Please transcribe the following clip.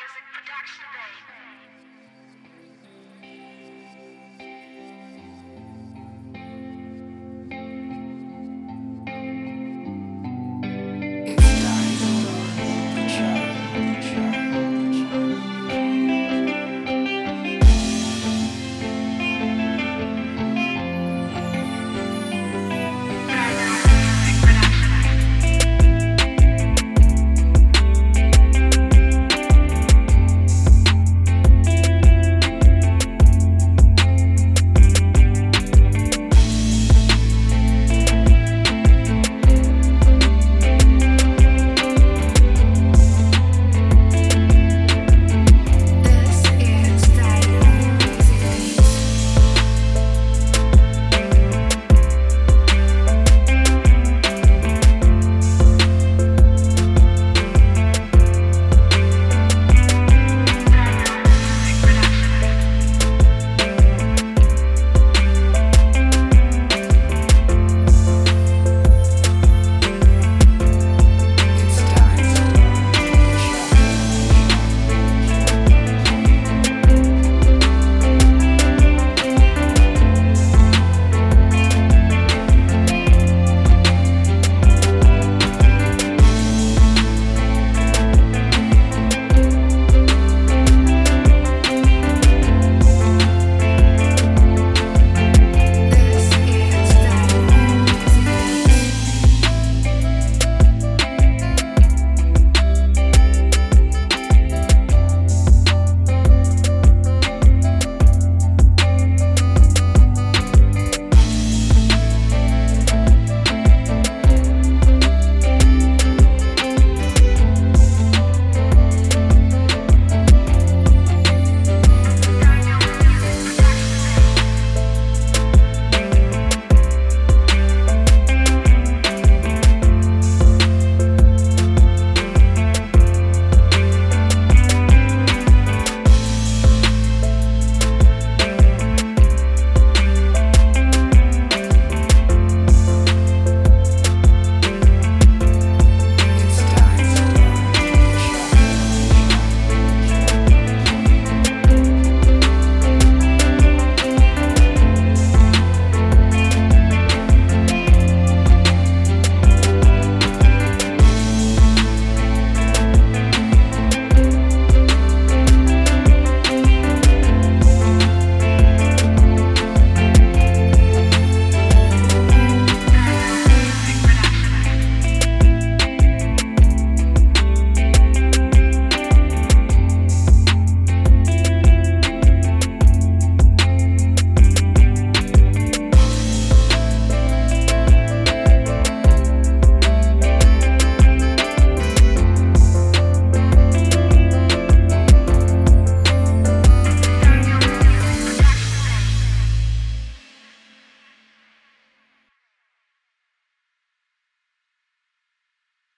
Music Production, Day.